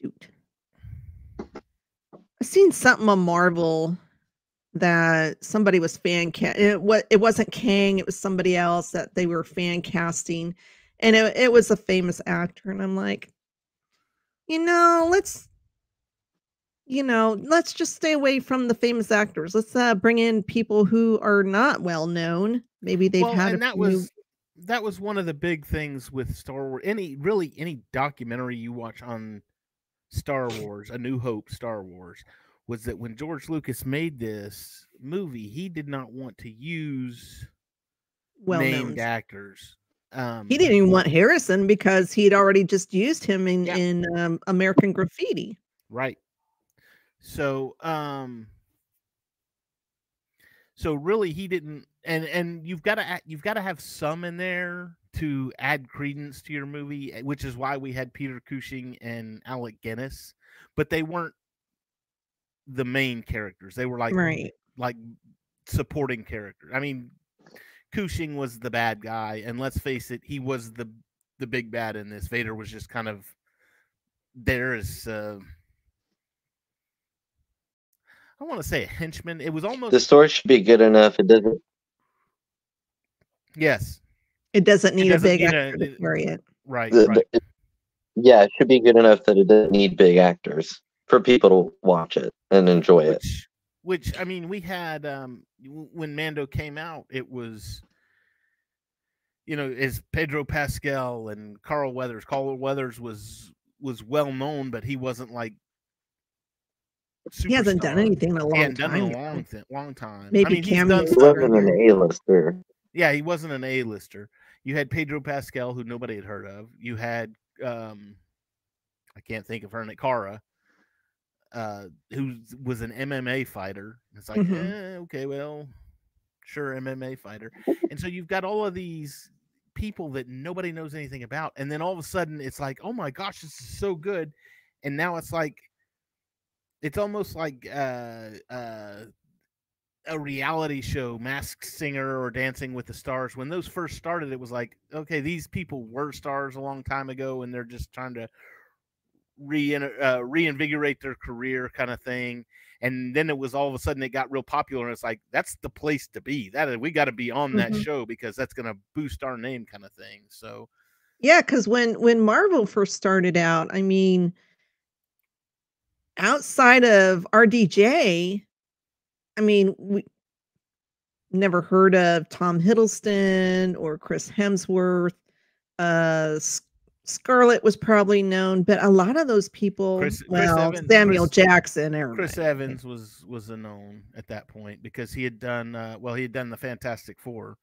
Shoot. I seen something on Marvel that somebody was fan cast. It it wasn't Kang. It was somebody else that they were fan casting, and it, it was a famous actor. And I'm like, you know, let's, you know, let's just stay away from the famous actors. Let's uh, bring in people who are not well known. Maybe they've well, had and a that few- was that was one of the big things with Star Wars. Any really any documentary you watch on Star Wars, A New Hope, Star Wars, was that when George Lucas made this movie, he did not want to use well named actors. Um, He didn't even want Harrison because he'd already just used him in Yeah. in um, American Graffiti. Right. So, um, so really, he didn't, and and you've got to you've got to have some in there to add credence to your movie, eh, which is why we had Peter Cushing and Alec Guinness, but they weren't the main characters. They were like right. like supporting characters. I mean, Cushing was the bad guy, and let's face it, he was the the big bad in this. Vader was just kind of there as uh, I want to say a henchman. It was almost The story should be good enough. It doesn't. yes, It doesn't need doesn't a big need a- actor to carry it. right, The, right. the- yeah, it should be good enough that it doesn't need big actors for people to watch it and enjoy it. Which which I mean, we had um when Mando came out, it was you know, is Pedro Pascal and Carl Weathers. Carl Weathers was was well known, but he wasn't like He hasn't done anything in a long hadn't done time. a long, th- long time. I Maybe mean, he's done cameos He stuff- here and wasn't an A-lister. yeah, he wasn't an A-lister. You had Pedro Pascal, who nobody had heard of. You had um I can't think of her name, Cara, uh, who was an MMA fighter. It's like, Mhm. eh, okay, well, sure, MMA fighter. And so you've got all of these people that nobody knows anything about, and then all of a sudden it's like, oh my gosh, this is so good, and now it's like, it's almost like uh, uh, a reality show, Masked Singer or Dancing with the Stars. When those first started, it was like, okay, these people were stars a long time ago, and they're just trying to re uh, reinvigorate their career, kind of thing. And then it was all of a sudden it got real popular, and it's like that's the place to be. That we got to be on that Mhm. show because that's going to boost our name, kind of thing. So Yeah, because when when Marvel first started out, I mean, outside of RDJ, I mean, we never heard of Tom Hiddleston or Chris Hemsworth. Uh, Scarlett was probably known, but a lot of those people, Chris- Chris well, Evans- Samuel Chris- Jackson, Chris. Evans was was a known at that point because he had done uh, well. He had done the Fantastic Four,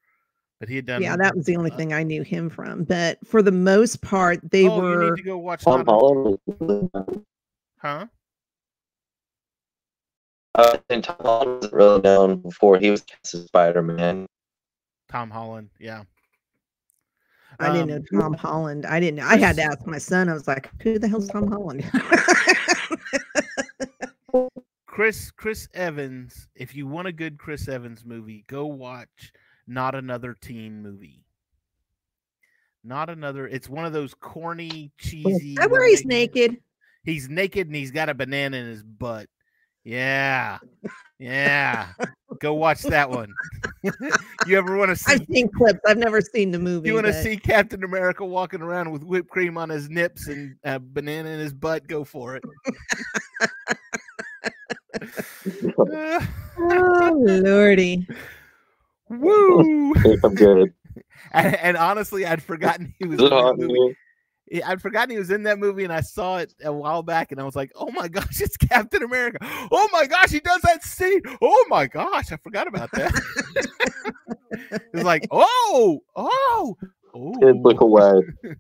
but he had done Yeah, that was the only uh, thing I knew him from. But for the most part, they oh, you were need to go watch Tom Holland was huh? uh, and Tom Holland wasn't really known before he was Spider-Man. Tom Holland, yeah. I didn't know Um, Tom Holland. I didn't. Know I had to ask my son. I was like, "Who the hell's Tom Holland?" Chris Chris Evans. If you want a good Chris Evans movie, go watch Not Another Teen Movie. Not another. It's one of those corny, cheesy. I where he's naked. He's naked and he's got a banana in his butt. Yeah, yeah. go watch that one. you ever want to see? I've seen clips. I've never seen the movie. You want to but- see Captain America walking around with whipped cream on his nips and a banana in his butt? Go for it. Oh lordy! Woo! I'm good. and, and honestly, I'd forgotten he was I'd forgotten he was in that movie, and I saw it a while back, and I was like, "Oh my gosh, it's Captain America! Oh my gosh, he does that scene! Oh my gosh, I forgot about that." it's like, "Oh, oh, Kids look oh." away.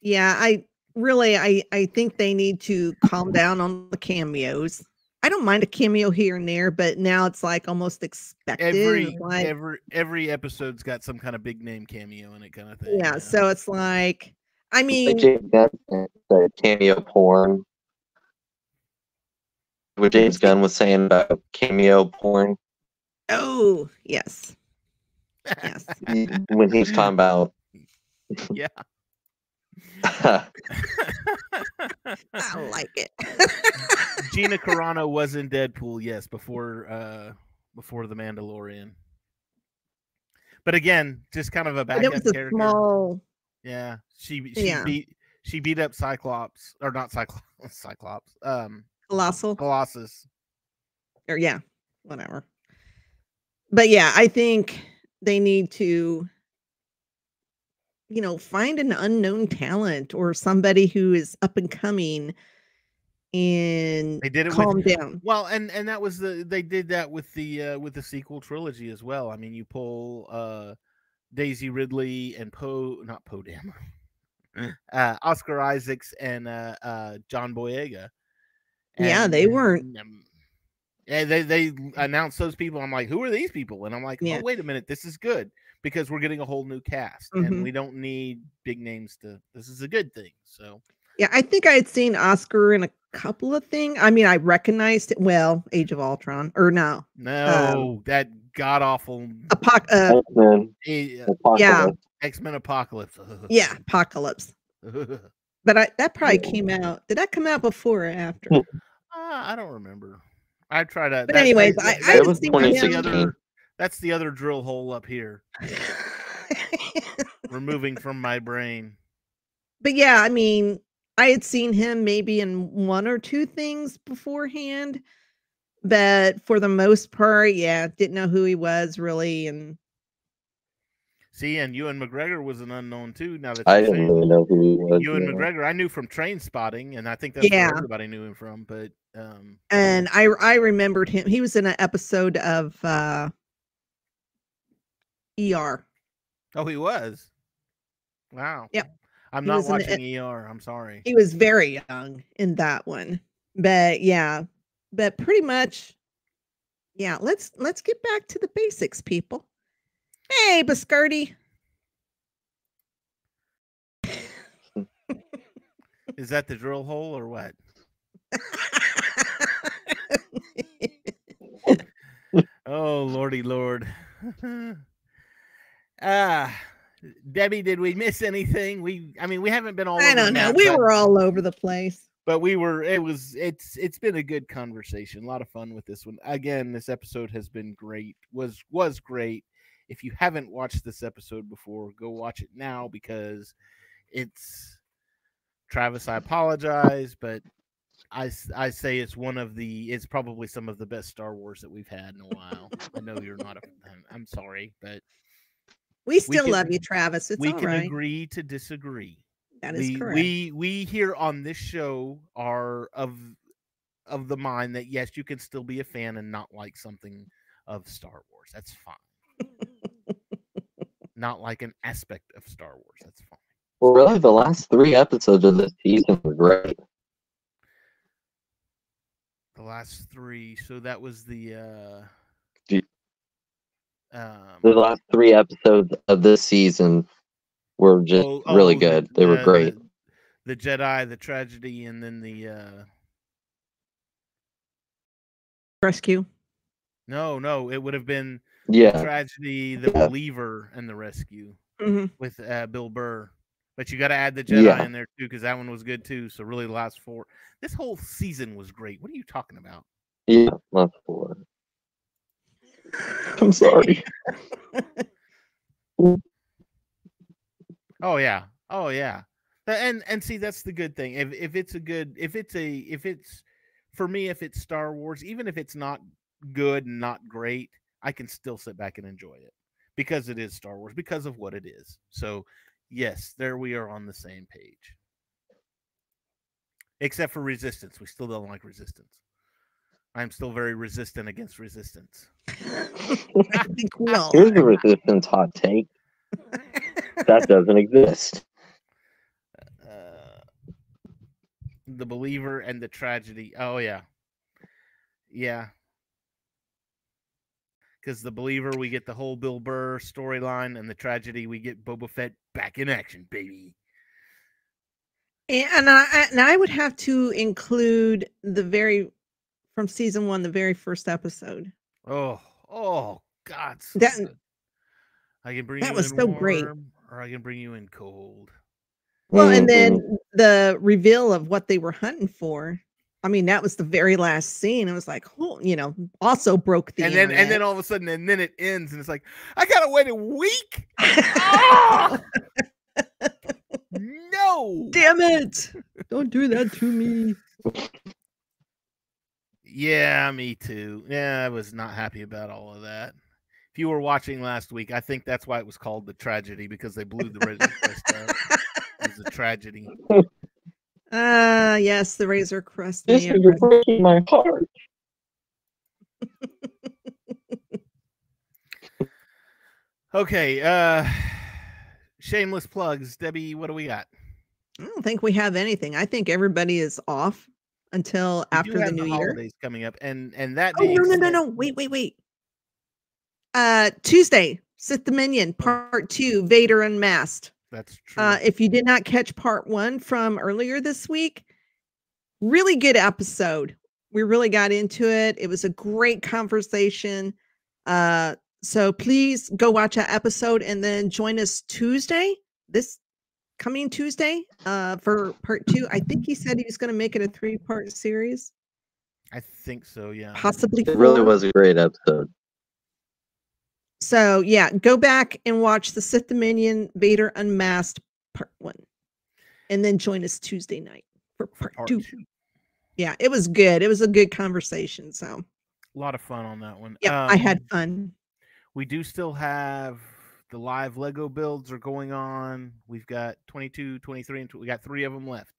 Yeah, I really, I, I think they need to calm down on the cameos. I don't mind a cameo here and there, but now it's like almost expected. Every like, every every episode's got some kind of big name cameo in it, kind of thing. yeah, so it's like, I mean, James Gunn, uh, the cameo porn. What James Gunn was saying about cameo porn oh yes, yes. when he was talking about yeah. I like it. Gina Carano was in Deadpool, yes, before uh before the Mandalorian. But again, just kind of a backup a character. small. Yeah, she she Yeah. beat she beat up Cyclops or not Cyclops Cyclops um Colossal. Colossus. or yeah, whatever. But yeah, I think they need to, you know, find an unknown talent or somebody who is up and coming and They did it calm with down. well, and and that was the they did that with the uh with the sequel trilogy as well. I mean, you pull uh Daisy Ridley and Poe, not Poe Dameron, uh, Oscar Isaacs and uh, uh, John Boyega. Yeah, they weren't- um, Yeah, they they announced those people. I'm like, who are these people? And I'm like, Yeah. oh wait a minute, this is good because we're getting a whole new cast, Mhm. and we don't need big names to. This is a good thing. So Yeah, I think I had seen Oscar in a couple of things. I mean, I recognized it well, Age of Ultron, or no, no, that god awful Apoc- uh, X-Men eh, Apocalypse. X Men Apocalypse. yeah, Apocalypse. But I, that probably came out. Did that come out before or after? Uh, I don't remember. I tried to. But anyways, I- I It was seen that's the other. That's the other drill hole up here, removing from my brain. but yeah, I mean, I had seen him maybe in one or two things beforehand, but for the most part, yeah, didn't know who he was really, and See, and Ewan McGregor was an unknown too. Now that I you say didn't it. really know who he was. Ewan yeah. McGregor, I knew from Trainspotting, and I think that's Yeah. where everybody knew him from. But um, and I I remembered him. He was in an episode of uh ER. oh, he was. Wow. Yep. I'm He not was in the- watching ER. I'm sorry. He was very young in that one. But yeah, but pretty much yeah, let's let's get back to the basics, people. Hey, Biscardi. Is that the drill hole or what? Oh, lordy lord. ah, Debbie, did we miss anything? We, I mean, we haven't been all. I over the don't know. map, We but- were all over the place. but we were it was it's it's been a good conversation a lot of fun with this one again this episode has been great was was great if you haven't watched this episode before go watch it now because it's travis i apologize but I, I say it's one of the it's probably some of the best star wars that we've had in a while i know you're not a I'm sorry but We still can- love you, Travis. It's we all can right. agree to disagree That is we, correct. We we here on this show are of of the mind that yes, you can still be a fan and not like something of Star Wars. That's fine. not like an aspect of Star Wars. That's fine. Well, really, the last three episodes of this season were great. The last three. So that was the uh Do- um The last three episodes of this season were just oh- oh, really the- good. They were the- great. The, the Jedi, the tragedy, and then the uh Rescue. no, no, it would have been Yeah, tragedy, the Yeah. believer, and the rescue. Mhm. with uh, Bill Burr. But you got to add the Jedi Yeah. in there too, because that one was good too. So really, the last four. This whole season was great. What are you talking about? yeah, last four. I'm sorry. Oh yeah, oh yeah. And and see, that's the good thing. If if it's a good, if it's a, if it's for me, if it's Star Wars, even if it's not good and not great, I can still sit back and enjoy it because it is Star Wars, because of what it is. So yes, there we are on the same page. Except for resistance, we still don't like resistance. I'm still very resistant against resistance. I think we all Here's a resistance hot take. That doesn't exist. uh, the believer and the tragedy. Oh yeah, yeah. Because the believer, we get the whole Bill Burr storyline, and the tragedy, we get Boba Fett back in action, baby. And, and I I- and I would have to include the very from season one, the very first episode. Oh, oh, God. so That- I can bring that you was in so great. or I can bring you in cold. Well, and then the reveal of what they were hunting for. I mean, that was the very last scene. It was like, oh, you know, also broke the and then, and then all of a sudden, and then it ends, and it's like, I gotta wait a week. Ah! no. Damn it! Don't do that to me. Yeah, me too. Yeah, I was not happy about all of that. If you were watching last week, I think that's why it was called the tragedy because they blew the Razor Crest up. It was a tragedy. Ah, yes, the Razor Crest. This Mayo is Crest. breaking my heart. Okay, uh shameless plugs. Debbie, what do we got? I don't think we have anything. I think everybody is off until We after the new year. holidays coming up, and and that Oh no no no no! Wait wait wait. Uh, Tuesday, Sith Dominion Part Two, Vader Unmasked. That's true. Uh, if you did not catch Part One from earlier this week, really good episode. We really got into it. It was a great conversation. Uh, so please go watch that episode and then join us Tuesday. This coming Tuesday uh, for part two. I think he said he was going to make it a three part series, I think so. Yeah. possibly. It really was a great episode. So yeah, go back and watch the Sith Dominion Vader Unmasked part one, and then join us Tuesday night for part, Part two. two. Yeah, it was good. It was a good conversation. So A lot of fun on that one. Yeah, I had Um, fun. We do still have the live Lego builds are going on. We've got 22, 23, and we got three of them left.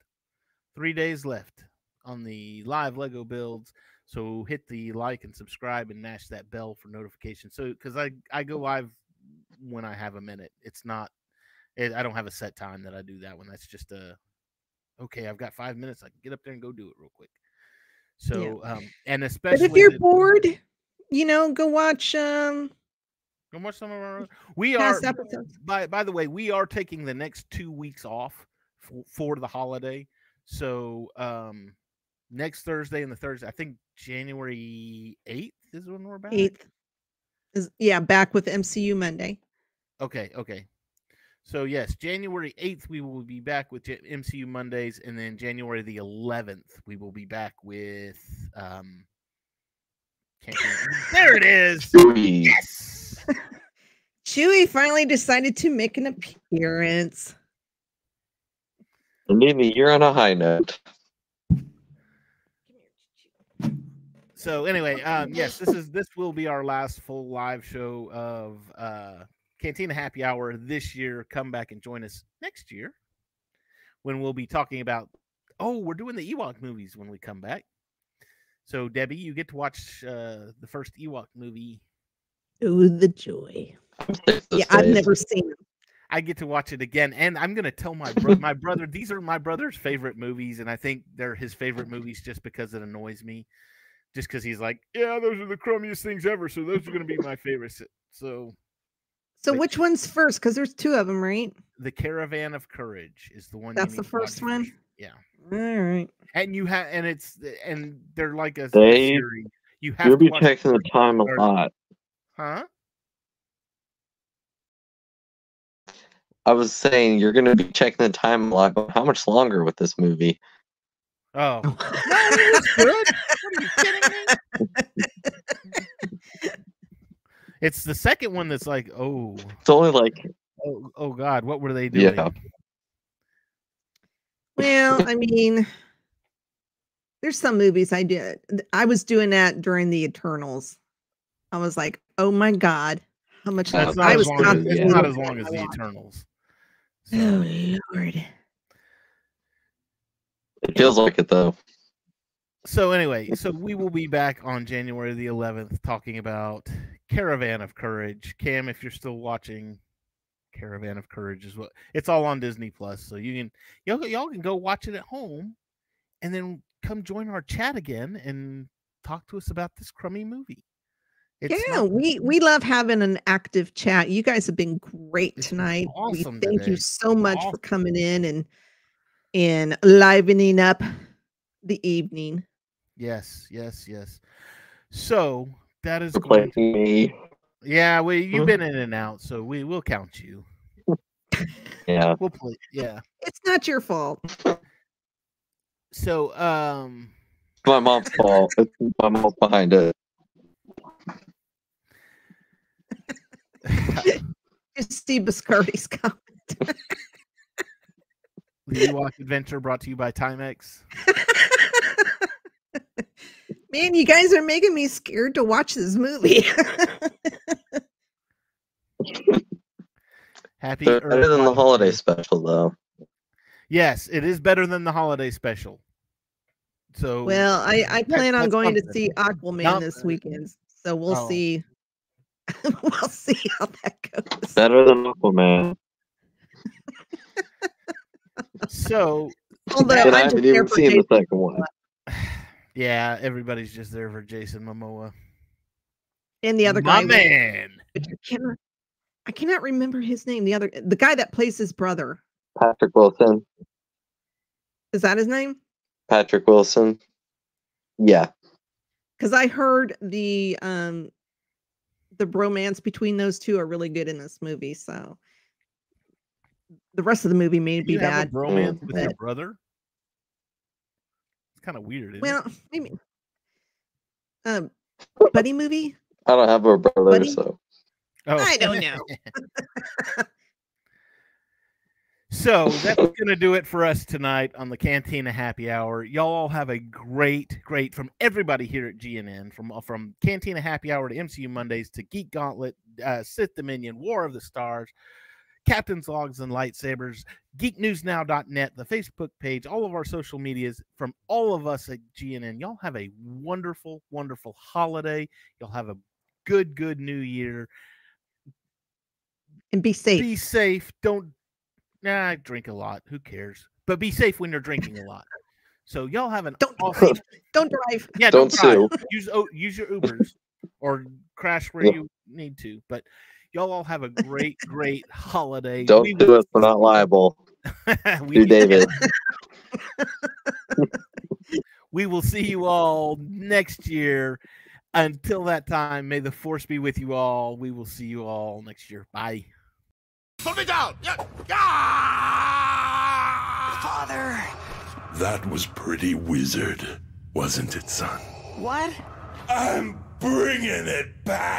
Three days left on the live Lego builds. So hit the like and subscribe and mash that bell for notifications. So because I I go live when I have a minute. It's not. It, I don't have a set time that I do that one. That's just a. Okay, I've got five minutes. I can get up there and go do it real quick. So um and But especially if you're the- bored, you know, go watch um Go watch some of our. We are. past episodes. By by the way, we are taking the next two weeks off for, for the holiday. So um, next Thursday and the Thursday, I think January eighth is when we're back. Eighth. Is yeah, back with MCU Monday. Okay, okay. So yes, January eighth we will be back with J- MCU Mondays, and then January the eleventh we will be back with. um can't There it is. Yes. Chewie finally decided to make an appearance. Indeed, me, you're on a high note. So anyway, um, yes, this is this will be our last full live show of uh, Cantina Happy Hour this year. Come back and join us next year when we'll be talking about. Oh, we're doing the Ewok movies when we come back. So Debbie, you get to watch uh, the first Ewok movie. Oh, the joy. Yeah, I've never seen them. I get to watch it again, and I'm gonna tell my bro- my brother these are my brother's favorite movies, and I think they're his favorite movies just because it annoys me, just because he's like, yeah, those are the crummiest things ever, so those are gonna be my favorites. So So Wait. which one's first? Because there's two of them, right? the Caravan of Courage is the one. you That's the need to watch first one? Yeah, All right. and you have, and it's and they're like a, a They- series. You have You'll to be watch taking the time a lot. Huh? I was saying you're going to be checking the time a lot, but how much longer with this movie? Oh, no, it was good. What are you kidding me? It's the second one that's like, oh, It's only like oh, oh God, what were they doing? Yeah. Well, I mean, there's some movies I did. I was doing that during the Eternals. I was like, oh my God, how much That's not I as was long as, it's not as long as the watch. Eternals. Oh Lord. it feels like it though. so anyway, so we will be back on January the 11th talking about Caravan of Courage. Cam, if you're still watching, Caravan of Courage is what it's all on Disney Plus, so you can y'all, y'all can go watch it at home, and then come join our chat again and talk to us about this crummy movie. It's yeah, not- we we love having an active chat. You guys have been great It's been tonight. awesome we thank today. you so much Awesome. for coming in and and livening up the evening. yes, yes, yes. So that is going Replacing me. Yeah, we you've Mhm. been in and out, so we will count you. Yeah. We'll play. Yeah. It's not your fault. So um my mom's fault. It's my mom's behind it. Just see Biscardi's comment. the Ewok Adventure brought to you by Timex. Man, you guys are making me scared to watch this movie. Happy They're better Earth than the holiday special though. Yes, it is better than the holiday special. So well, I, I plan on going to see Aquaman this weekend, so we'll Oh. see. we'll see how that goes. Better than Aquaman. so Although I I'm just haven't even for seen the second one. yeah, everybody's just there for Jason Momoa. and the other My guy. with- man. which I cannot, I cannot remember his name. The other, the guy that plays his brother. Patrick Wilson. Is that his name? Patrick Wilson. Yeah. Because I heard the um the bromance between those two are really good in this movie. So the rest of the movie may be have bad. a bromance with your brother? It's kind of weird. Isn't it? Well, maybe. Um, buddy movie. I don't have a brother, Buddy? so Oh. I don't know. So that's going to do it for us tonight on the Cantina Happy Hour. Y'all all have a great, great from everybody here at GNN, from uh, from Cantina Happy Hour to MCU Mondays to Geek Gauntlet, uh, Sith Dominion, War of the Stars, Captain's Logs and Lightsabers, GeekNewsNow.net, the Facebook page, all of our social medias from all of us at GNN. Y'all have a wonderful, wonderful holiday. Y'all have a good, good new year. And be safe. Be safe. Don't Nah, I drink a lot. Who cares? But be safe when you're drinking a lot. So y'all have an Don't awesome. Don't drive. Yeah, Don't don't, drive. sue. Use oh, use your Ubers or crash where Yeah. you need to. But y'all all have a great, great holiday. Don't We do will- it. We're not liable. we, Do David. we will see you all next year. Until that time, may the force be with you all. We will see you all next year. Bye. Put me down! Yeah. Father! That was pretty wizard, wasn't it, son? What? I'm bringing it back!